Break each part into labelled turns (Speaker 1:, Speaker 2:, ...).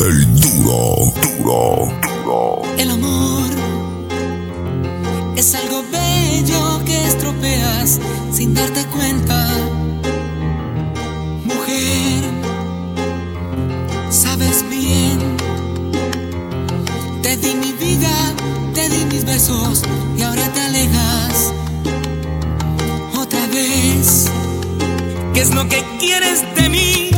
Speaker 1: El duro, duro, duro.
Speaker 2: El amor es algo bello que estropeas sin darte cuenta. Mujer, sabes bien. Te di mi vida, te di mis besos y ahora te alejas. Otra vez, ¿qué es lo que quieres de mí?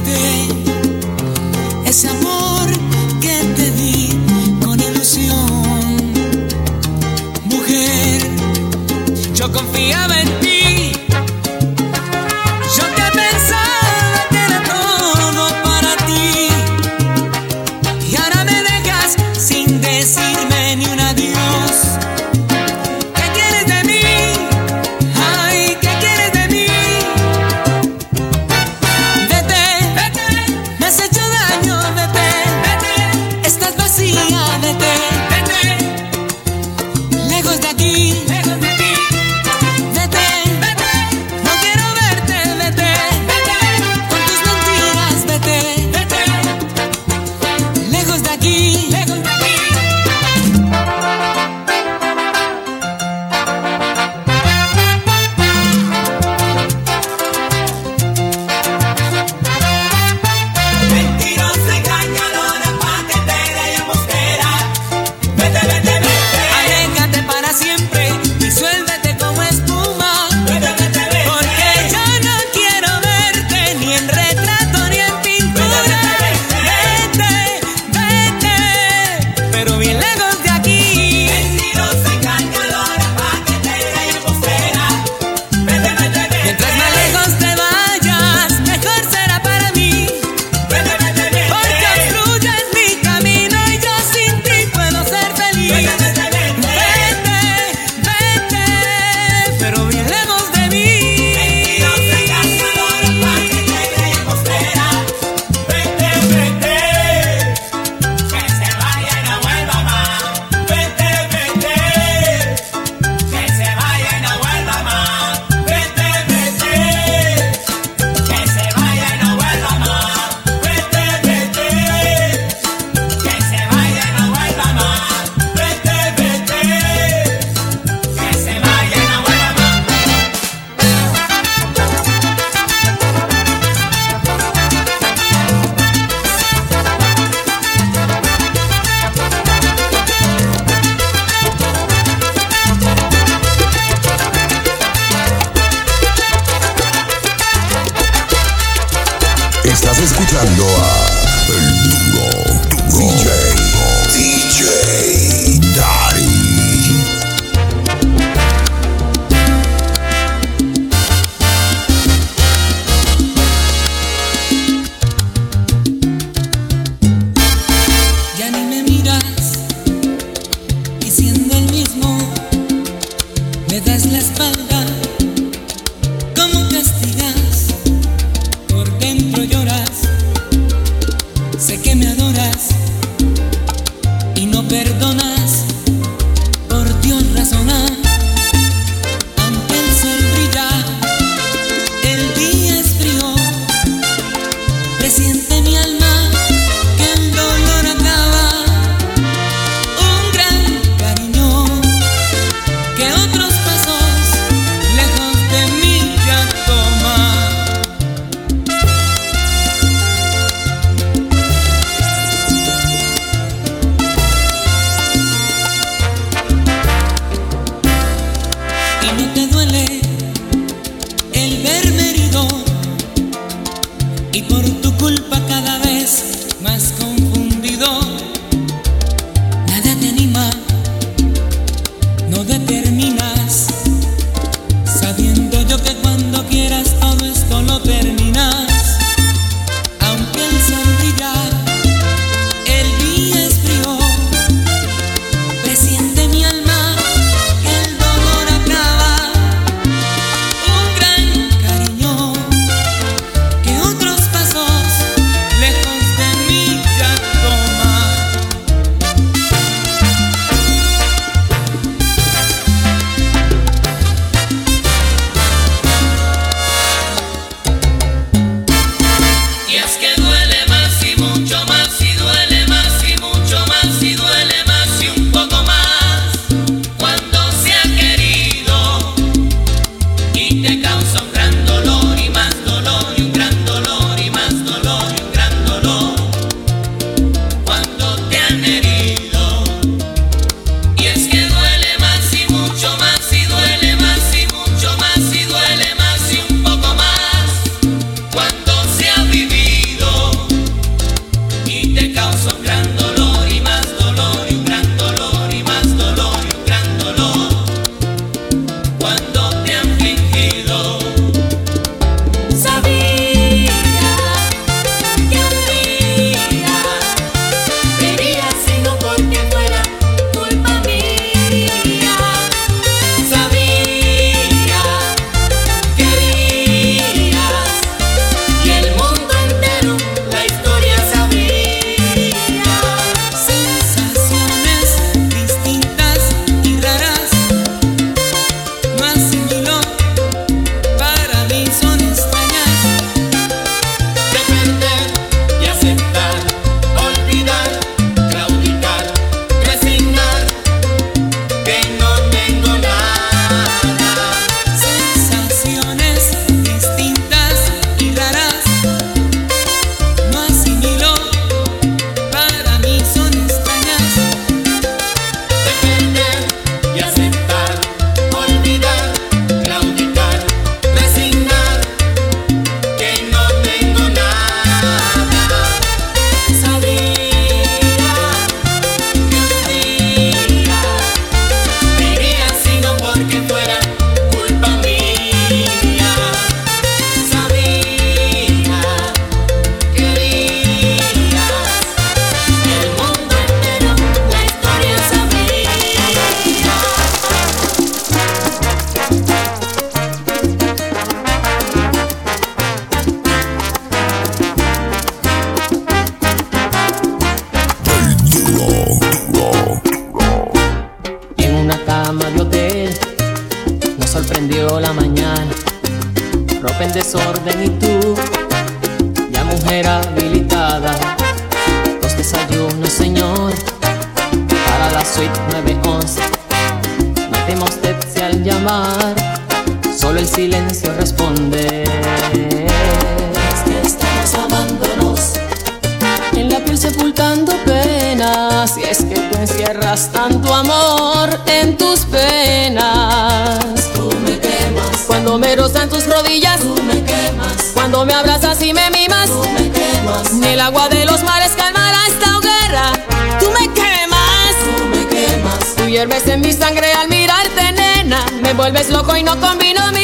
Speaker 2: existem. Estás
Speaker 1: escuchando a El Duro, DJ. DJ.
Speaker 3: en desorden y tú, ya mujer habilitada, los desayunos, señor, para la suite 911. Matemos usted si al llamar, solo el silencio responde. Estamos amándonos, en la piel sepultando penas, y es que tú encierras tanto amor en tus penas. Tú me quemas cuando meros rodillas. Tú me quemas. Cuando me abrazas y me mimas. Tú me quemas. Ni el agua de los mares calmará esta hoguera. Tú me quemas. Tú me quemas. Tú hierves en mi sangre al mirarte, nena. Me vuelves loco y no combino mi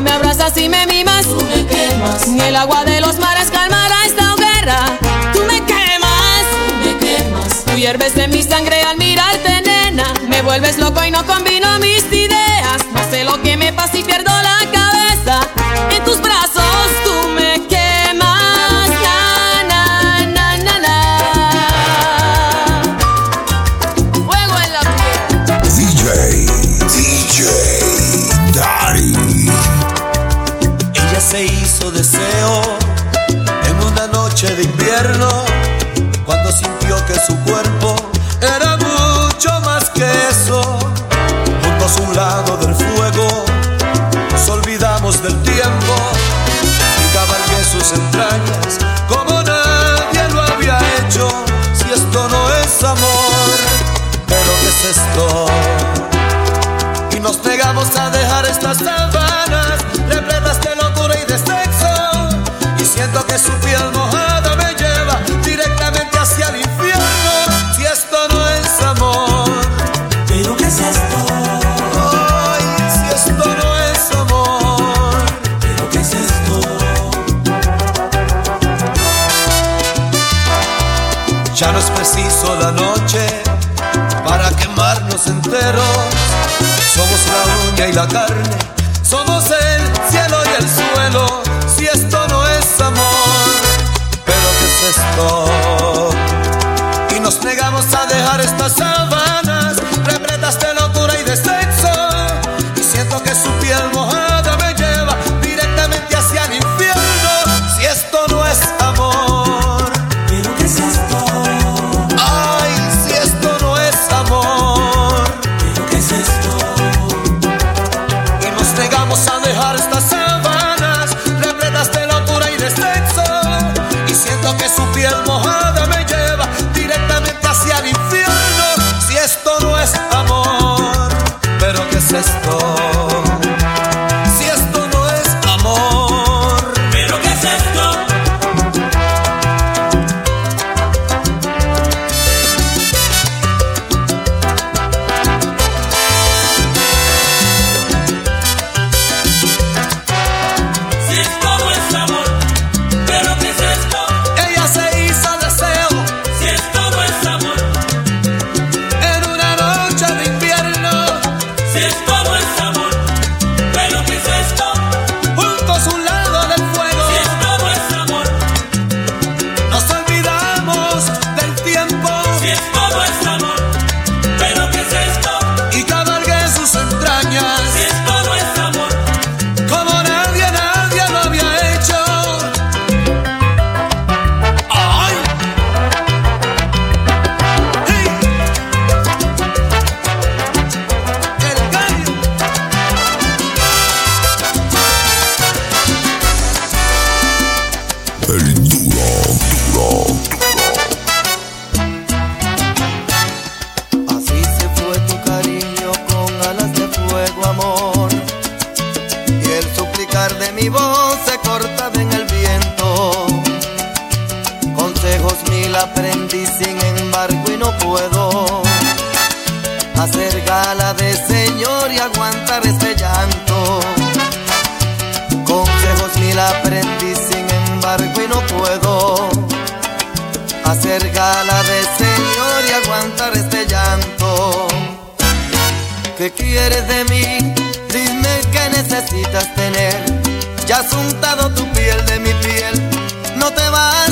Speaker 3: Me abrazas y me mimas, tú me quemas. Ni el agua de los mares calmará esta hoguera. Tú me quemas, tú me quemas. Tú hierves de mi sangre al mirarte, nena. Me vuelves loco y no combino mis ideas. No sé lo que me pasa y pierdo la
Speaker 4: cara. puedo hacer gala de Señor y aguantar este llanto. Consejos mil aprendí, sin embargo, y no puedo hacer gala de Señor y aguantar este llanto. ¿Qué quieres de mí? Dime qué necesitas tener. Ya has untado tu piel de mi piel, no te vas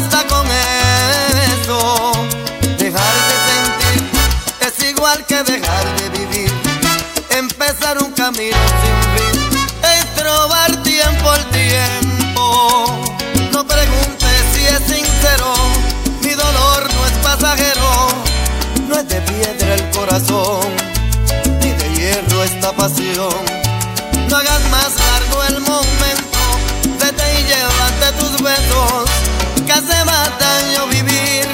Speaker 4: No hagas más largo el momento, vete y llévate tus besos, que hace más daño vivir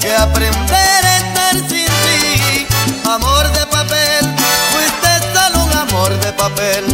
Speaker 4: que aprender a estar sin ti. Amor de papel, fuiste solo un amor de papel.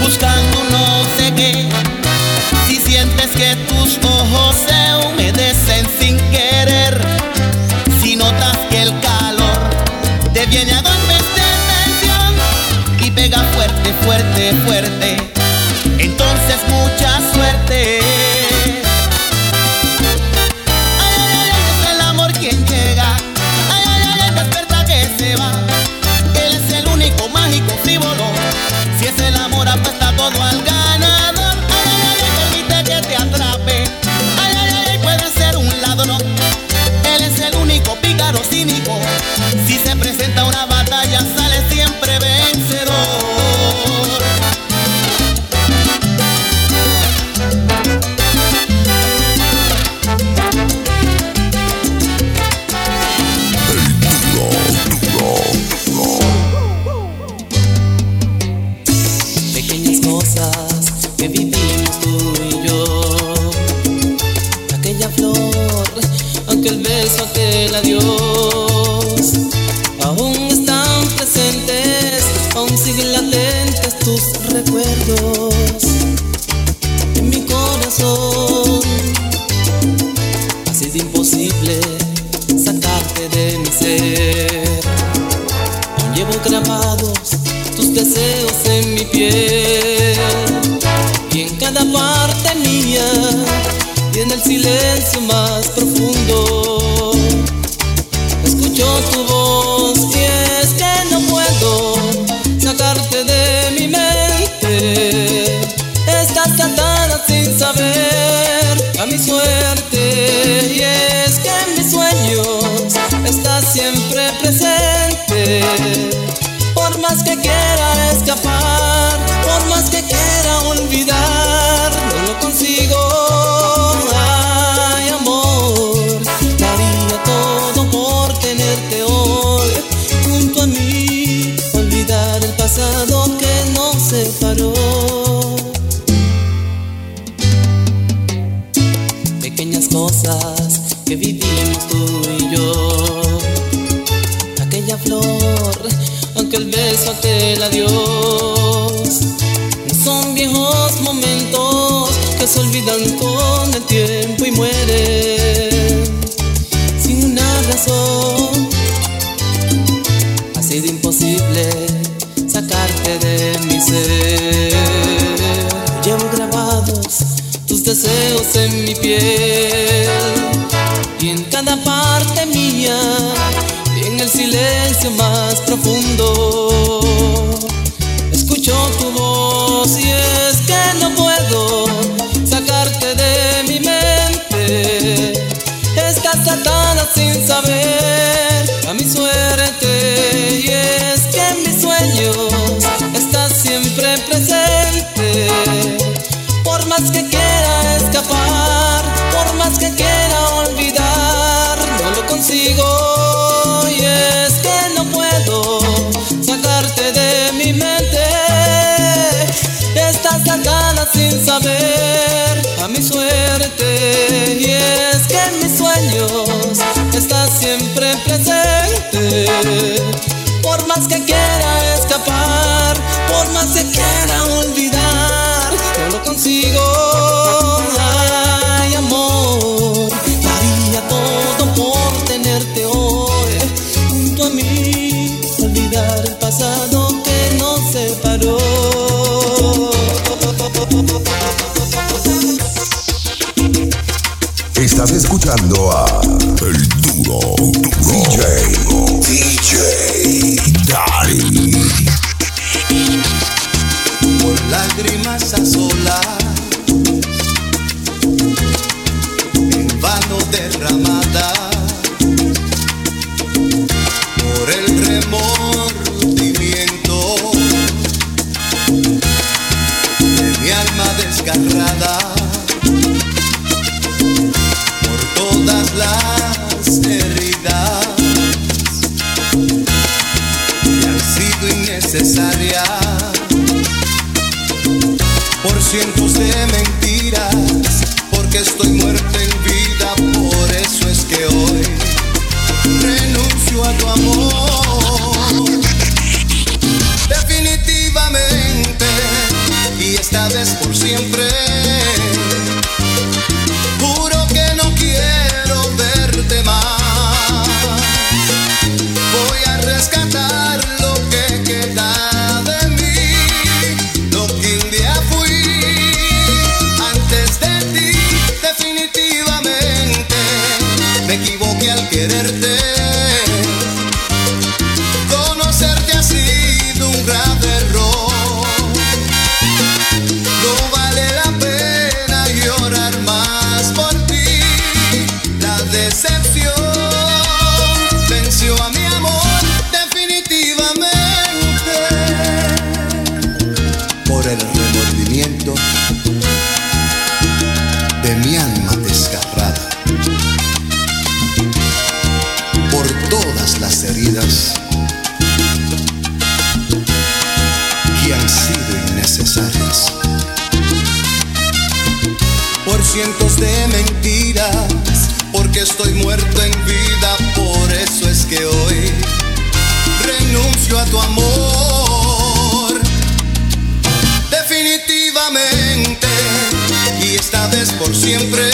Speaker 5: buscando no sé qué. Si sientes que tus ojos se humedecen sin querer, si notas que el calor te viene a golpes de tensión y pega fuerte, fuerte, fuerte
Speaker 2: con el tiempo y mueren sin una razón. Ha sido imposible sacarte de mi ser. Llevo grabados tus deseos en mi piel y en cada parte mía, y en el silencio más profundo, escucho tu voz y el saber. Por más que quiera escapar, por más que quiera olvidar, no lo consigo. Ay, amor, daría todo por tenerte hoy junto a mí, olvidar el pasado que nos separó.
Speaker 6: Estás escuchando a
Speaker 1: las heridas que han sido innecesarias. Por cientos de mentiras, porque estoy muerto en vida, por eso es que hoy renuncio a tu amor. Definitivamente, y esta vez por siempre.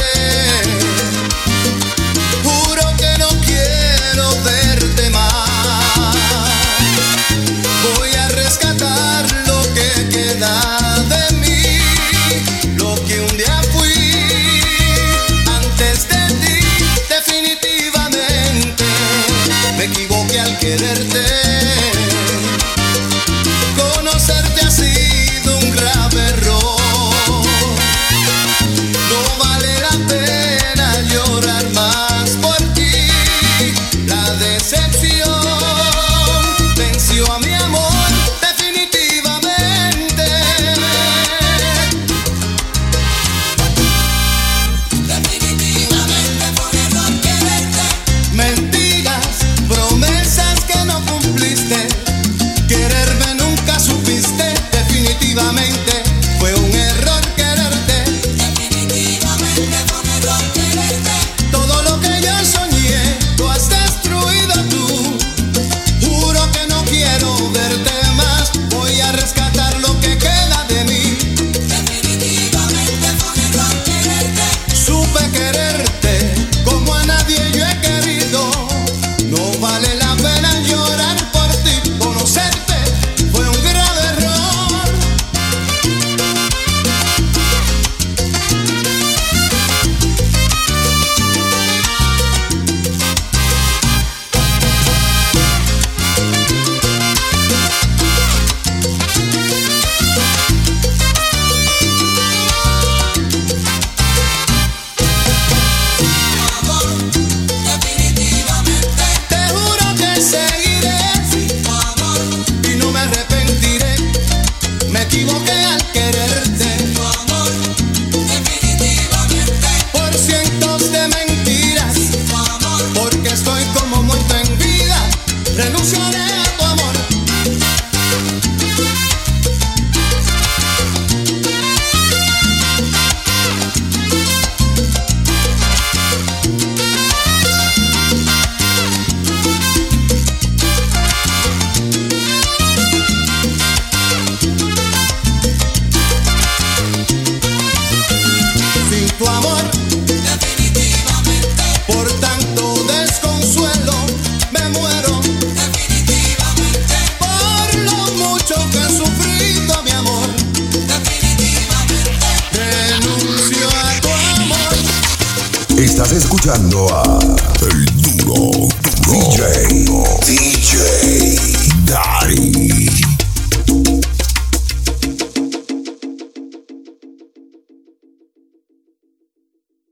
Speaker 1: quererte.